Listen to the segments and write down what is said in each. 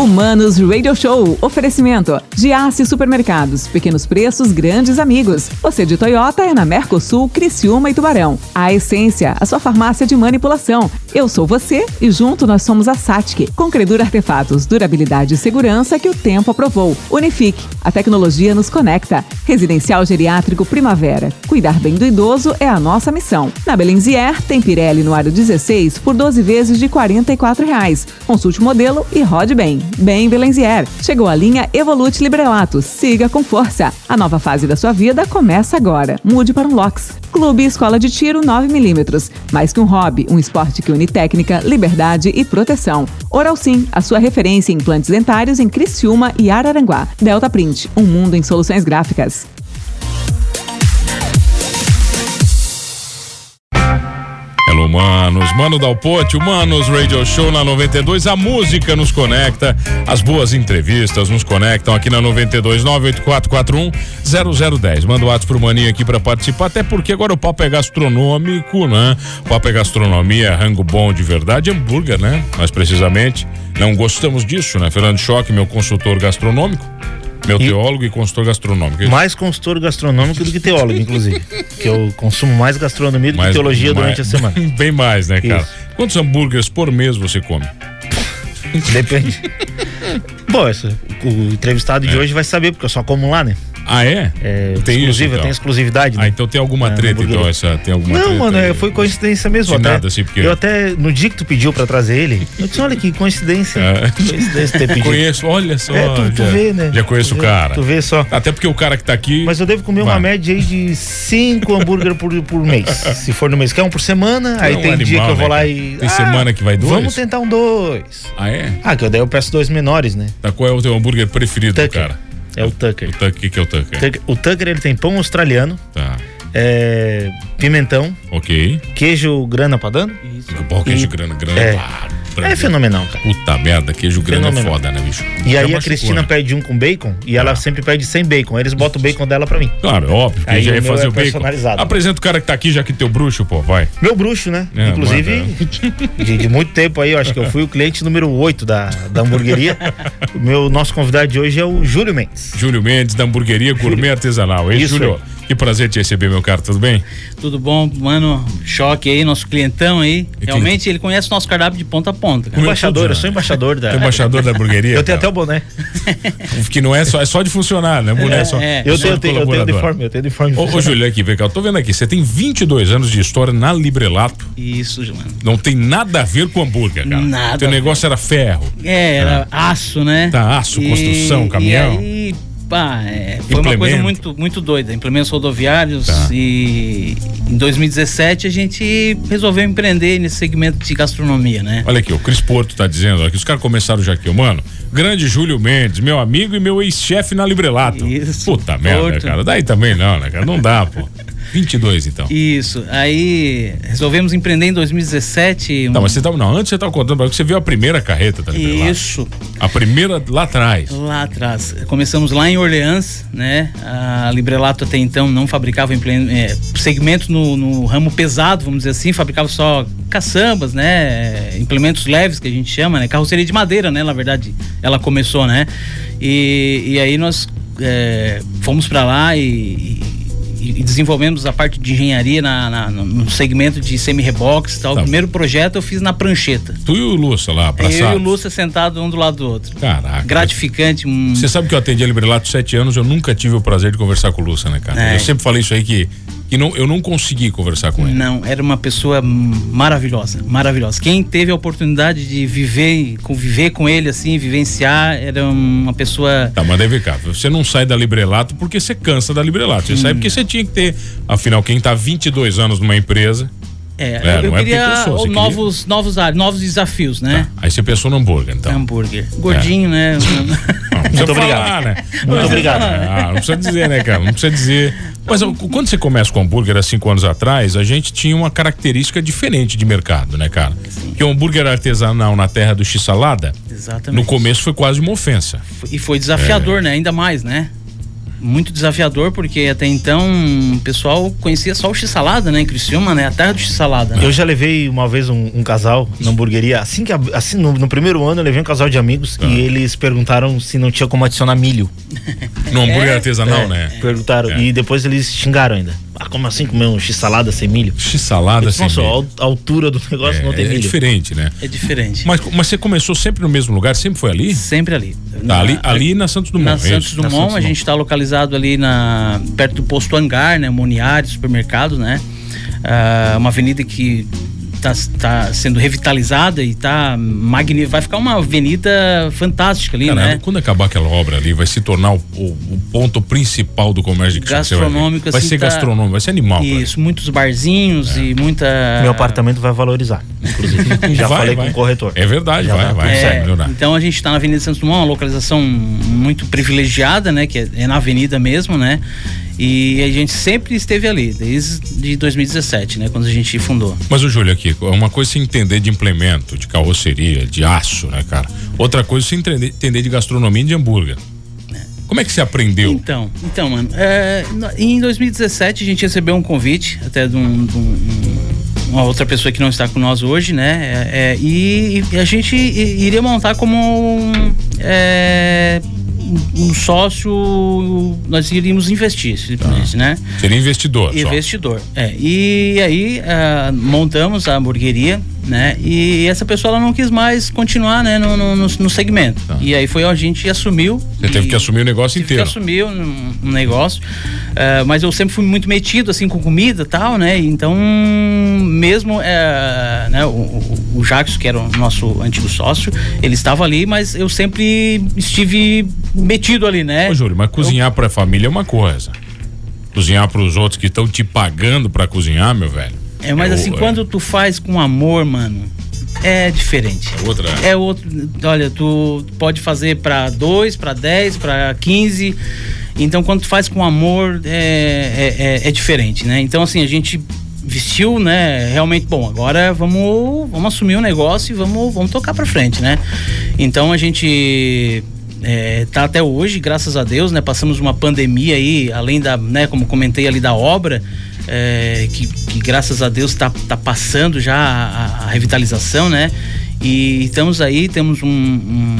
Humanos Radio Show. Oferecimento. Giasse Supermercados. Pequenos preços, grandes amigos. Você de Toyota é na Mercosul, Criciúma e Tubarão. A Essência, a sua farmácia de manipulação. Eu sou você e junto nós somos a Satic. Com Credura Artefatos, durabilidade e segurança que o tempo aprovou. Unifique. A tecnologia nos conecta. Residencial Geriátrico Primavera. Cuidar bem do idoso é a nossa missão. Na Belenzier, tem Pirelli no aro 16 por 12 vezes de 44 reais. Consulte o modelo e rode bem. Bem Belenzier. Chegou a linha Evolute Librelato. Siga com força. A nova fase da sua vida começa agora. Mude para um LOX. Clube Escola de Tiro 9mm. Mais que um hobby, um esporte que une técnica, liberdade e proteção. Oral Sim, a sua referência em implantes dentários em Criciúma e Araranguá. Delta Print, um mundo em soluções gráficas. Manos. Mano Dalpote, o Manos Radio Show na 92. A música nos conecta, as boas entrevistas nos conectam aqui na 92 98441 0010. Manda o WhatsApp pro Maninho aqui para participar, até porque agora o papo é gastronômico, né? O papo é gastronomia, rango bom de verdade, hambúrguer, né? Mais precisamente. Não gostamos disso, né? Fernando Choque, meu consultor gastronômico. Meu e teólogo e consultor gastronômico. Mais consultor gastronômico do que teólogo, inclusive. que eu consumo mais gastronomia do mais, que teologia mais, durante a semana. Bem mais, né, cara? Isso. Quantos hambúrgueres por mês você come? Depende. Bom, essa, o entrevistado é. de hoje vai saber, porque eu só como lá, né? Ah, é? é tem isso, então. tem exclusividade. Né? Ah, então tem alguma é, treta, então, essa, tem alguma Não, mano, é, foi coincidência mesmo. De até, nada, assim, porque... Eu até, no dia que tu pediu pra trazer ele, eu disse, olha que coincidência. É. Coincidência ter pedido. Conheço, olha só. É, tu, tu já, vê, né? Já conheço tu o cara. Tu vê só. Até porque o cara que tá aqui... Mas eu devo comer vai. uma média aí de cinco hambúrguer por, por mês. Se for no mês. Quer um por semana, aí um tem animal, dia que eu vou né, lá e... Tem ah, semana que vai dois? Vamos tentar um dois. Ah, é? Ah, que eu daí eu peço dois menores, né? Tá, qual é o teu hambúrguer preferido, cara? É o Tucker. O Tucker, que é o Tucker? Tucker? O Tucker ele tem pão australiano. Tá. É, pimentão. Ok. Queijo grana padano. Isso. Bom queijo e, grana, grana. É, é fenomenal, cara. Puta merda, queijo grana é foda, né, bicho? E aí a Cristina pede um com bacon e ela ah. sempre pede sem bacon. Eles botam o bacon dela pra mim. Claro, é óbvio. Aí já ia fazer é o bacon. Apresenta o cara que tá aqui, já que teu bruxo, pô, vai. Meu bruxo, né? É, Inclusive, de, de, muito tempo aí, eu acho que eu fui o cliente número 8 da, da hamburgueria. o meu nosso convidado de hoje é o Júlio Mendes. Júlio Mendes, da hamburgueria Gourmet Artesanal. Hein, Júlio? Aí. Que prazer te receber, meu caro, tudo bem? Tudo bom, mano. Choque aí, nosso clientão aí. E Realmente que... ele conhece o nosso cardápio de ponta a ponta. Cara. Embaixador, eu sou embaixador da. embaixador da hamburgueria. eu tenho até o boné. que não é só, é só de funcionar, né? Boné é, só. É. Eu, tenho, eu, tenho, eu tenho uniforme, eu tenho uniforme. Ô, ô Júlio, aqui, vem cá, eu tô vendo aqui, você tem 22 anos de história na Librelato. Isso, mano. Não tem nada a ver com hambúrguer, cara. Nada. Teu negócio era ferro. É, era ah. aço, né? Tá, aço, construção, e, caminhão. E aí, pá, é, foi uma coisa muito, muito doida. Implementos rodoviários tá. e em 2017 a gente resolveu empreender nesse segmento de gastronomia, né? Olha aqui, o Cris Porto tá dizendo que os caras começaram já aqui, mano. Grande Júlio Mendes, meu amigo e meu ex-chefe na Librelato. Isso. Puta Porto. merda, cara. Daí também não, né, cara? Não dá, pô. 22, então. Isso. Aí resolvemos empreender em 2017. Um... Tá, mas você tava. Não, antes você tava contando, porque você viu a primeira carreta, tá Isso. A primeira lá atrás. Lá atrás. Começamos lá em Orleans, né? A Librelato até então não fabricava é, segmento no, no, ramo pesado, vamos dizer assim, fabricava só caçambas, né? Implementos leves que a gente chama, né? Carroceria de madeira, né? Na verdade, ela começou, né? E, e aí nós é, fomos para lá e, e desenvolvemos a parte de engenharia na, na no segmento de semi-rebox e tal. Tá. O primeiro projeto eu fiz na prancheta. Tu e o Lúcia lá, abraçados? Eu e o Lúcia sentado um do lado do outro. Caraca. Gratificante. Você sabe que eu atendi a Librelato sete anos, eu nunca tive o prazer de conversar com o Lúcia, né, cara? É. Eu sempre falei isso aí que e não, eu não consegui conversar com ele. Não, era uma pessoa maravilhosa, maravilhosa. Quem teve a oportunidade de viver, conviver com ele assim, vivenciar, era uma pessoa. Tá, mas deve cá. Você não sai da Librelato porque você cansa da Librelato. Você hum. sai porque você tinha que ter. Afinal, quem tá 22 anos numa empresa. É, é eu, queria é pensou, novos, queria... novos, novos desafios, né? Tá. Aí você pensou no hambúrguer, então. Hambúrguer. Gordinho, é. né? Não, Muito obrigado. Falar, né? Muito obrigado. Ah, não precisa dizer, né, cara? Não precisa dizer. Mas quando você começa com hambúrguer há cinco anos atrás, a gente tinha uma característica diferente de mercado, né, cara? Sim. Que o hambúrguer artesanal na terra do X-salada, no começo foi quase uma ofensa. E foi desafiador, é. né? Ainda mais, né? Muito desafiador, porque até então o pessoal conhecia só o x-salada, né? Em Criciúma, né? A terra do x-salada. Né? Eu já levei uma vez um, um casal na hamburgueria, assim que assim no, no, primeiro ano eu levei um casal de amigos ah. e eles perguntaram se não tinha como adicionar milho. No hambúrguer é, artesanal, é, né? Perguntaram é. e depois eles xingaram ainda. Ah, como assim comer um x-salada sem milho? X-salada sem nossa, milho. Nossa, a altura do negócio não tem é milho. É diferente, né? É diferente. Mas, mas você começou sempre no mesmo lugar? Sempre foi ali? Sempre ali. Tá, na, ali, ali na Santos Dumont. Na Santos Dumont, na Santos a gente está localizado ali na perto do posto Hangar, né? Moniari, supermercado, né? Uh, uma avenida que tá, tá sendo revitalizada e tá magnífica. Vai ficar uma avenida fantástica ali, Caramba, né? Quando acabar aquela obra ali, vai se tornar o, o, o ponto principal do comércio de Gastronômico, vai, vai assim, ser tá... gastronômico, vai ser animal. Isso, muitos barzinhos é. e muita. Meu apartamento vai valorizar, inclusive. Já vai, falei vai. com o corretor. É verdade, Já vai, vai. É, então a gente está na Avenida Santos Dumont, uma localização muito privilegiada, né? Que é, é na avenida mesmo, né? E a gente sempre esteve ali, desde 2017, né? Quando a gente fundou. Mas o Júlio aqui, uma coisa é você entender de implemento, de carroceria, de aço, né, cara? Outra coisa é você entender, de gastronomia e de hambúrguer. É. Como é que você aprendeu? Então, então, mano, é, em 2017 a gente recebeu um convite até de, um, de um, uma outra pessoa que não está com nós hoje, né? É, é e, e, a gente iria montar como um, um sócio, nós iríamos investir, simplesmente, ah, né? Seria investidor. Investidor, só. é. E aí uh, montamos a hamburgueria, né? E essa pessoa ela não quis mais continuar, né? No, no, no segmento. Tá. E aí foi onde a gente assumiu. Você teve que assumir o negócio inteiro. Que assumir um, um negócio. Uh, mas eu sempre fui muito metido assim com comida tal, né? Então, mesmo uh, né, o, o Jacques, que era o nosso antigo sócio, ele estava ali, mas eu sempre estive metido ali, né? Ô, Júlio, mas cozinhar eu... para a família é uma coisa. Cozinhar para os outros que estão te pagando para cozinhar, meu velho. É, mas é assim, o, quando tu faz com amor, mano, é diferente. É outra. É outro. Olha, tu pode fazer para dois, para dez, para quinze. Então, quando tu faz com amor, é, é, é, é, diferente, né? Então, assim, a gente vestiu, né? Realmente, bom, agora vamos, vamos assumir o negócio e vamos, vamos tocar para frente, né? Então, a gente é, tá até hoje, graças a Deus, né? Passamos uma pandemia aí, além da, né? Como comentei ali da obra, é, que, que, graças a Deus está tá passando já a, a, revitalização, né? E estamos aí, temos um, um,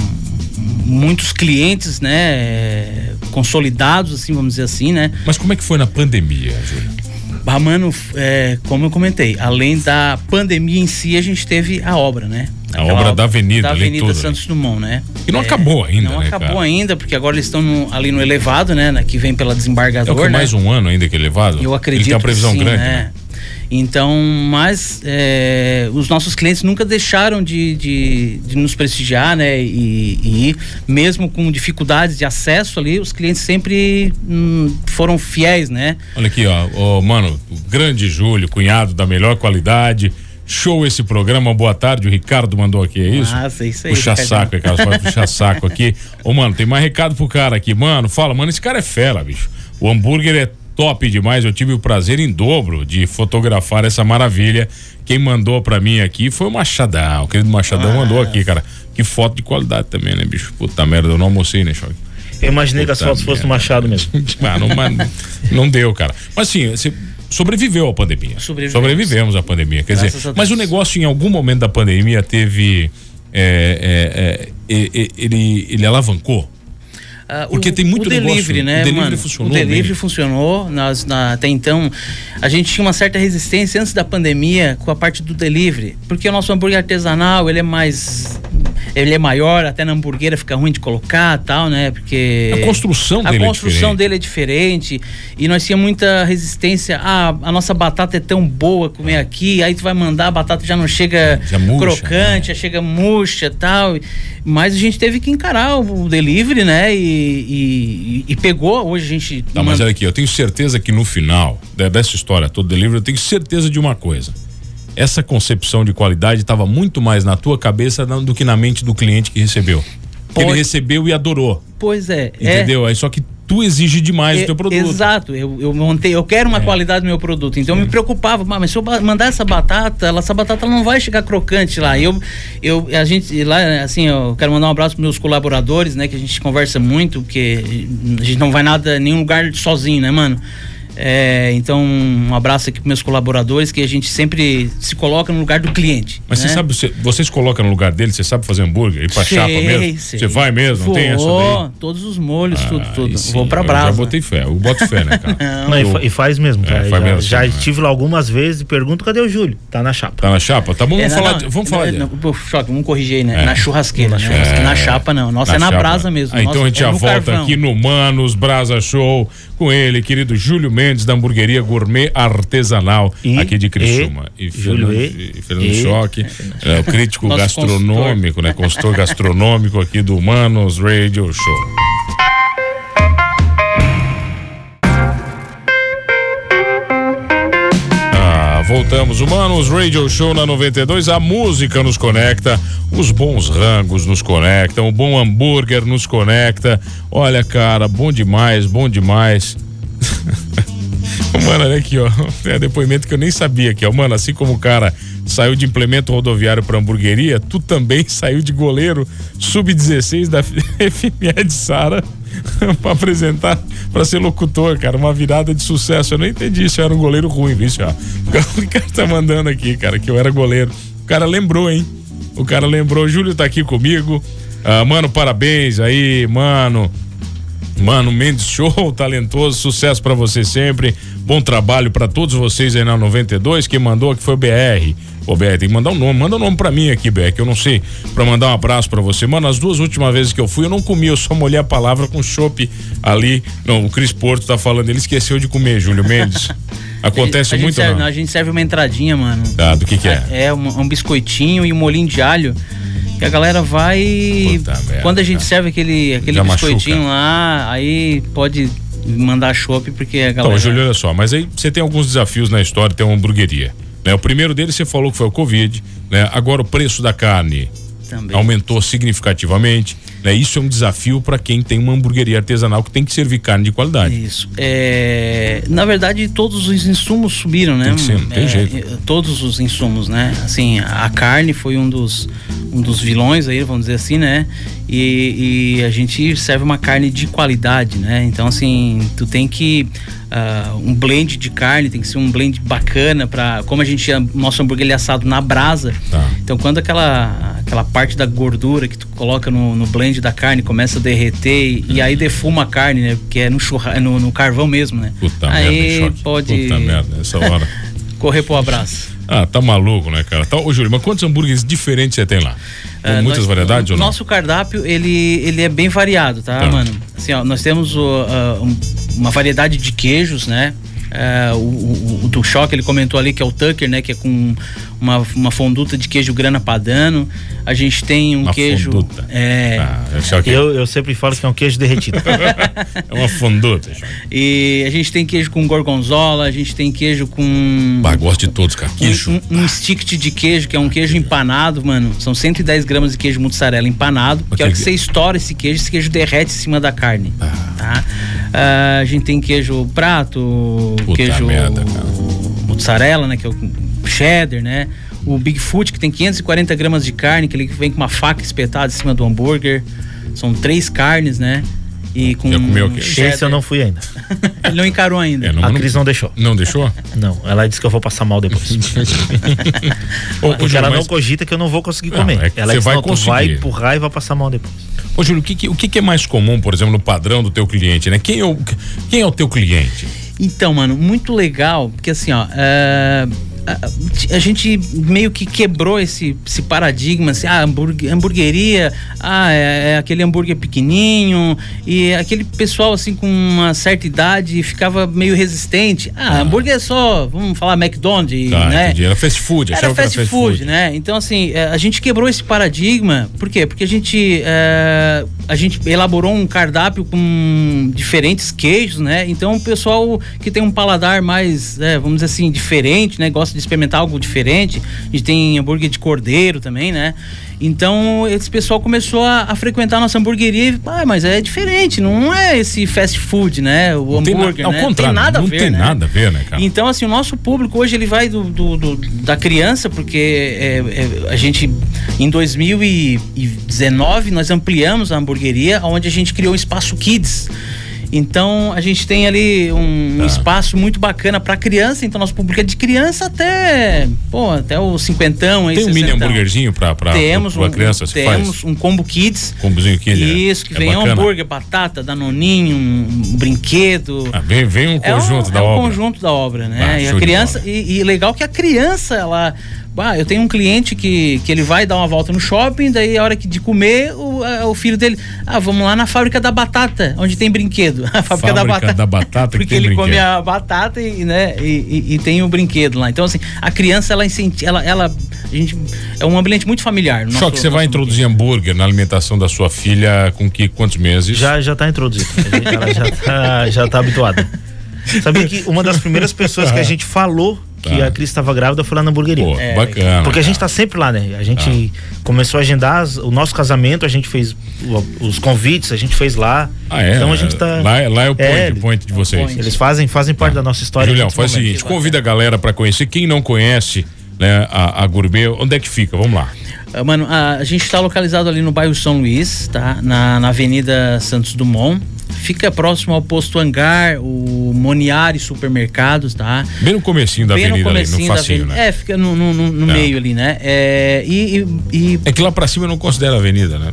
muitos clientes, né? Consolidados, assim, vamos dizer assim, né? Mas como é que foi na pandemia, Júlio? Ah, mano, é, como eu comentei, além da pandemia em si, a gente teve a obra, né? A obra da Avenida, da Avenida tudo, Santos Dumont, né? Que não é, acabou ainda, Não né, acabou cara? ainda, porque agora eles estão no, ali no elevado, né? Que vem pela é o que, né? mais um ano ainda que elevado? Eu acredito Ele tem uma previsão sim, grande, né? né? Então, mas é, os nossos clientes nunca deixaram de, de, de nos prestigiar, né? E, e, mesmo com dificuldades de acesso ali, os clientes sempre hum, foram fiéis, né? Olha aqui, ó, ó, mano, o grande Júlio, cunhado da melhor qualidade. Show esse programa, boa tarde. O Ricardo mandou aqui, é isso? Ah, sei, sei. Puxa saco, cara, pode puxar saco aqui. Ô, mano, tem mais recado pro cara aqui. Mano, fala, mano, esse cara é fera, bicho. O hambúrguer é top demais. Eu tive o prazer em dobro de fotografar essa maravilha. Quem mandou para mim aqui foi o Machadão. O querido Machadão ah, mandou aqui, cara. Que foto de qualidade também, né, bicho? Puta merda, eu não almocei, né, Choque? Eu imaginei Puta que as fotos fossem do Machado mesmo. ah, não, não deu, cara. Mas assim, você sobreviveu à pandemia. Sobrevivemos, Sobrevivemos à pandemia. Quer Graças dizer, mas o negócio em algum momento da pandemia teve. É, é, é, ele, ele alavancou Uh, Porque o, tem muito o delivery, negócio, né? O delivery mano, funcionou. O delivery bem. funcionou. Nós, na, até então, a gente tinha uma certa resistência antes da pandemia com a parte do delivery. Porque o nosso hambúrguer artesanal, ele é mais ele é maior, até na hamburguera fica ruim de colocar tal, né? Porque. A construção a dele é construção é dele é diferente. E nós tínhamos muita resistência. Ah, a nossa batata é tão boa comer aqui, aí tu vai mandar, a batata já não chega já murcha, crocante, né? já chega murcha tal. Mas a gente teve que encarar o delivery, né? E, e, e pegou. Hoje a gente. Tá, mas olha aqui, eu tenho certeza que no final dessa história todo delivery, eu tenho certeza de uma coisa essa concepção de qualidade estava muito mais na tua cabeça do que na mente do cliente que recebeu. Pode... Ele recebeu e adorou. Pois é. Entendeu? É... Aí só que tu exige demais é, o teu produto. Exato, eu, eu montei, eu quero uma é. qualidade do meu produto. Então Sim. eu me preocupava, mas se eu mandar essa batata, ela, essa batata não vai chegar crocante lá. Eu, eu, a gente, lá, assim, eu quero mandar um abraço para meus colaboradores, né? Que a gente conversa muito, porque a gente não vai nada, nenhum lugar sozinho, né, mano? É, então, um abraço aqui para meus colaboradores, que a gente sempre se coloca no lugar do cliente. Mas né? você sabe, você, vocês colocam no lugar dele, você sabe fazer hambúrguer? Ir pra sei, chapa mesmo? Sei. Você vai mesmo? Vou, não tem essa daí? todos os molhos, ah, tudo, tudo. Sim, Vou pra brasa. Eu já botei fé, eu boto fé, né, cara? não, eu, e, faz mesmo. É, já, faz já, mesmo já assim, estive né? lá algumas vezes e pergunto, cadê o Júlio? Tá na chapa. Tá na chapa? Tá bom, vamos é, falar. Não, de, vamos falar. Não, não, choque, vamos corrigir aí, né? É. Na churrasqueira, né? É. Na chapa não. Nossa, na é na chapa. brasa mesmo. Ah, então a gente é já volta aqui no Manos Brasa Show com ele, querido Júlio Mendes, da hamburgueria Gourmet artesanal e, aqui de Criciúma. E, e Fernando, e, e Fernando Choque, é, o crítico gastronômico, né? Consultor gastronômico aqui do Manos Radio Show. Ah, voltamos, Humanos Radio Show na 92. A música nos conecta, os bons rangos nos conectam, o bom hambúrguer nos conecta. Olha, cara, bom demais, bom demais. Mano, olha aqui, ó. É depoimento que eu nem sabia aqui, ó. Mano, assim como o cara saiu de implemento rodoviário para hamburgueria, tu também saiu de goleiro sub-16 da FME de Sara para apresentar, para ser locutor, cara. Uma virada de sucesso. Eu não entendi se eu era um goleiro ruim, viu? Ó. O cara tá mandando aqui, cara, que eu era goleiro. O cara lembrou, hein? O cara lembrou. Júlio tá aqui comigo. Ah, mano, parabéns aí, mano. Mano, Mendes Show, talentoso, sucesso para você sempre. Bom trabalho para todos vocês aí na 92. Quem mandou aqui foi o BR. Ô, BR, tem que mandar um nome. Manda um nome pra mim aqui, BR, que eu não sei. Pra mandar um abraço pra você. Mano, as duas últimas vezes que eu fui, eu não comi, eu só molhei a palavra com chopp ali. Não, o Cris Porto tá falando, ele esqueceu de comer, Júlio Mendes. Acontece a muito, serve, não? A gente serve uma entradinha, mano. Ah, do que que é? É, um, um biscoitinho e um molinho de alho. E a galera vai. Puta quando a gente serve aquele, aquele biscoitinho machuca. lá, aí pode mandar chopp, porque a galera. Então, Júlio, olha só, mas aí você tem alguns desafios na história, tem uma hamburgueria. Né? O primeiro deles você falou que foi o Covid, né? Agora o preço da carne Também. aumentou significativamente. Né? Isso é um desafio para quem tem uma hamburgueria artesanal que tem que servir carne de qualidade. Isso. É, na verdade, todos os insumos subiram, né? Tem que ser, não tem é, jeito. Todos os insumos, né? Assim, a carne foi um dos, um dos vilões aí, vamos dizer assim, né? E, e a gente serve uma carne de qualidade, né? Então, assim, tu tem que uh, um blend de carne, tem que ser um blend bacana para como a gente nosso hambúrguer ele é assado na brasa. Tá. Então quando aquela aquela parte da gordura que tu coloca no, no blend da carne começa a derreter e, e aí defuma a carne, né? Que é no churra, no, no carvão mesmo, né? Puta aí merda, pode Puta merda, essa hora. correr pro abraço. Ah, tá maluco, né, cara? Tá, ô, Júlio, mas quantos hambúrgueres diferentes você tem lá? Com uh, muitas nós, variedades o, ou não? Nosso cardápio, ele, ele é bem variado, tá, tá. mano? Assim, ó, nós temos uh, um, uma variedade de queijos, né? É, o, o, o, do choque ele comentou ali que é o Tucker, né? Que é com uma, uma fonduta de queijo grana padano. A gente tem um uma queijo. Fonduta. É, ah, eu, eu sempre falo que é um queijo derretido. é uma fonduta. E a gente tem queijo com gorgonzola, a gente tem queijo com. Bah, gosto de todos, cara. Queijo. Um, um, um stick de queijo, que é um queijo empanado, mano. São 110 gramas de queijo mussarela empanado. Que é hora que você estoura esse queijo, esse queijo derrete em cima da carne. Ah. Tá? Uh, a gente tem queijo prato, Puta queijo merda, mozzarella, né? Que é o cheddar, né? O Bigfoot, que tem 540 gramas de carne, que ele vem com uma faca espetada em cima do hambúrguer. São três carnes, né? E com Já comeu o quê? Esse eu não fui ainda. Ele não encarou ainda. É, não, a Cris não deixou. Não deixou? Não, ela disse que eu vou passar mal depois. Ô, Porque ela mas... não cogita que eu não vou conseguir comer. Não, é ela disse, vai, não, conseguir. vai empurrar e vai passar mal depois. Ô, Júlio, o que, o que é mais comum, por exemplo, no padrão do teu cliente, né? Quem é o, quem é o teu cliente? Então, mano, muito legal, porque assim, ó. Uh a, a, gente meio que quebrou esse, esse paradigma, assim, ah, hambúrguer, hamburgueria, ah, é, é, aquele hambúrguer pequenininho, e aquele pessoal, assim, com uma certa idade ficava meio resistente. Ah, ah. hambúrguer é só, vamos falar McDonald's, tá, né? Entendi. Era fast food, era fast, era fast food, food, né? Então, assim, é, a gente quebrou esse paradigma, por quê? Porque a gente, é, a gente elaborou um cardápio com diferentes queijos, né? Então, o pessoal que tem um paladar mais, é, vamos dizer assim, diferente, né? Gosta de experimentar algo diferente. A gente tem hambúrguer de cordeiro também, né? Então, esse pessoal começou a, a frequentar a nossa hamburgueria e, ah, mas é diferente, não é esse fast food, né? O Não tem na- hambúrguer, ao né? contrário, tem nada a não ver, tem né? nada a ver, né, cara? Então, assim, o nosso público hoje ele vai do, do- do- da criança, porque é, é, a gente, em 2019, nós ampliamos a hamburgueria, onde a gente criou o espaço Kids. Então a gente tem ali um Tá. espaço muito bacana para criança, então nosso público é de criança até, pô, até o cinquentão aí, Tem um mini hambúrguerzinho pra, pra, temos pra um, criança, se temos faz um combo kids. combozinho aqui. né? Isso, que É vem bacana. hambúrguer, batata, danoninho, um, um brinquedo. Ah, vem, vem um É um- conjunto da é um obra. conjunto da obra, né? Ah, e a criança e, e legal que a criança ela ah, eu tenho um cliente que, que ele vai dar uma volta no shopping, daí a hora que de comer, o, a- o filho dele, ah, vamos lá na fábrica da batata, onde tem brinquedo. A fábrica, da Fábrica batata. da batata que Porque tem ele come brinquedo. a batata e, né, e, e- e tem o brinquedo lá. Então, assim, a criança, ela incentiva, ela, ela, a gente, é um ambiente muito familiar. no Só nosso- que você vai nosso introduzir hambúrguer na alimentação da sua filha com que quantos meses? Já, já tá introduzido. Ela já tá, já tá habituada. Sabia que uma das primeiras pessoas que a gente falou que Tá. a Cris estava grávida foi lá na hamburgueria. Pô, É, bacana. Porque a gente cara. tá sempre lá, né? A gente começou a agendar as- o nosso casamento, a gente fez o- os convites, a gente fez lá. Ah, é? Então a gente tá. Lá, é- lá é o point, É, point de vocês. point. Eles fazem, fazem parte da nossa história. Julião, faz o seguinte, convida a galera pra conhecer. Quem não conhece né, a, a Gourmet, onde é que fica? Vamos lá. Ah, Mano, a, a gente está localizado ali no bairro São Luís, tá? Na, na Avenida Santos Dumont. Fica próximo ao posto Hangar, o Moniari Supermercados, tá? Bem no comecinho da Bem avenida ali, no comecinho da facinho, avenida. né? É, fica no, no- no- no É. meio ali, né? É, e, e- e- É que lá pra cima eu não considero avenida, né?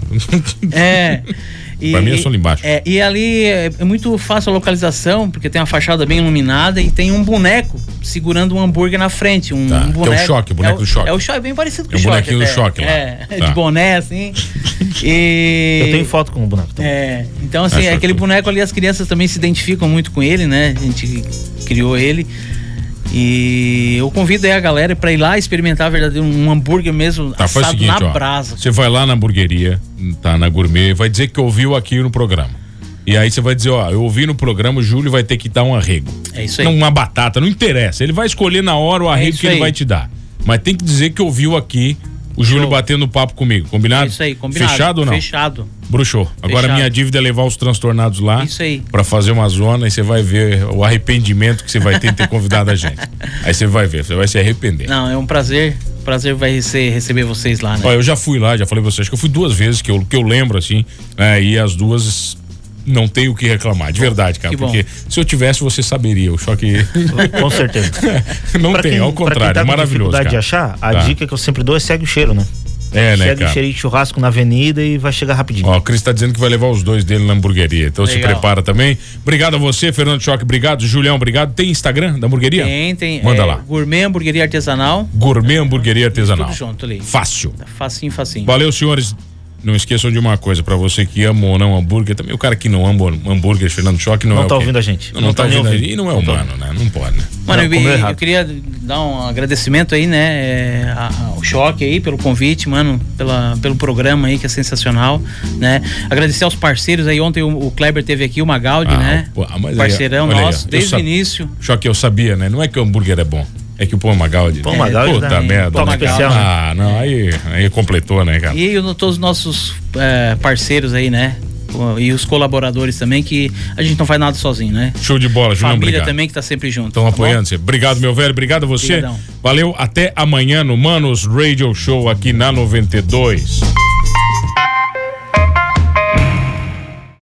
é. E, Pra mim é só ali embaixo. É, e ali é, é muito fácil a localização, porque tem uma fachada bem iluminada e tem um boneco segurando um hambúrguer na frente. Um, Tá, um que é o boneco. choque, o boneco é do choque. É o choque, bem parecido com É o o choque. bonequinho do choque lá. É, Tá. de boné, assim. E... Eu tenho foto com o boneco. também. É, então assim, show, aquele boneco ali, as crianças também se identificam muito com ele, né? A gente criou ele. E eu convido aí a galera pra ir lá experimentar verdadeiro um hambúrguer mesmo Tá, assado seguinte, na ó. brasa. Você vai lá na hamburgueria, tá na gourmet, vai dizer que ouviu aqui no programa. E aí você vai dizer, ó, eu ouvi no programa, o Júlio vai ter que dar um arrego. É isso aí. Não, uma batata, não interessa. Ele vai escolher na hora o arrego isso que ele aí. vai te dar. Mas tem que dizer que ouviu aqui o Júlio Show. batendo papo comigo, combinado? Isso aí, combinado. Fechado ou não? Fechado. Bruxou. Agora minha dívida é levar os transtornados lá. Isso aí. Pra fazer uma zona e você vai ver o arrependimento que você vai ter em ter convidado a gente. Aí você vai ver, você vai se arrepender. Não, é um prazer. Prazer vai ser receber vocês lá, né? Ó, eu já fui lá, já falei pra vocês, acho que eu fui duas vezes que eu, que eu lembro, assim, né, e as duas não tenho o que reclamar, de verdade, cara. Que bom. Porque se eu tivesse, você saberia. O choque Com certeza. não Pra tem, quem- ao quem contrário, tá é maravilhoso. Cara. de achar, a Tá. dica que eu sempre dou é segue o cheiro, né? É, né, segue o cara? cheirinho de churrasco na avenida e vai chegar rapidinho. Ó, o Cris tá dizendo que vai levar os dois dele na hamburgueria. Então se Legal. prepara também. Obrigado a você, Fernando Choque. Obrigado, Julião. Obrigado. Tem Instagram da hamburgueria? Tem, tem. Manda é, lá. Gourmet Hamburgueria Artesanal. Gourmet Hamburgueria Artesanal. Tudo junto ali. Fácil. Facinho, facinho. Valeu, senhores. Não esqueçam de uma coisa, pra você que ama ou não hambúrguer, também o cara que não ama hambúrguer, Fernando Choque, não, Não é o tá quê? ouvindo a gente. Não, não tá nem ouvindo a ouvindo. gente. E não é Não tá humano, né? Não pode, né? Mano, Não, eu, eu errado. queria dar um agradecimento aí, né? é, ao Choque aí pelo convite, mano, pela, pelo programa aí que é sensacional, né? Agradecer aos parceiros aí. Ontem o, o Kleber teve aqui, o Magaldi, Ah, né? pô, mas aí, Parceirão aí, nosso, eu desde o início. Choque, eu sabia, né? Não é que o hambúrguer é bom. É que o Pão Magaldi. Pão Magaldi Puta dá- merda. toque né? especial, né? Ah, não, aí, aí completou, né, cara? E o- todos os nossos é, parceiros aí, né? E os colaboradores também, que a gente não faz nada sozinho, né? Show de bola, Julião, Família obrigado. também que tá sempre junto. Estão tá apoiando bom? você. Obrigado, meu velho. Obrigado a você. Obrigadão. Valeu. Até amanhã no Manos Radio Show aqui na 92.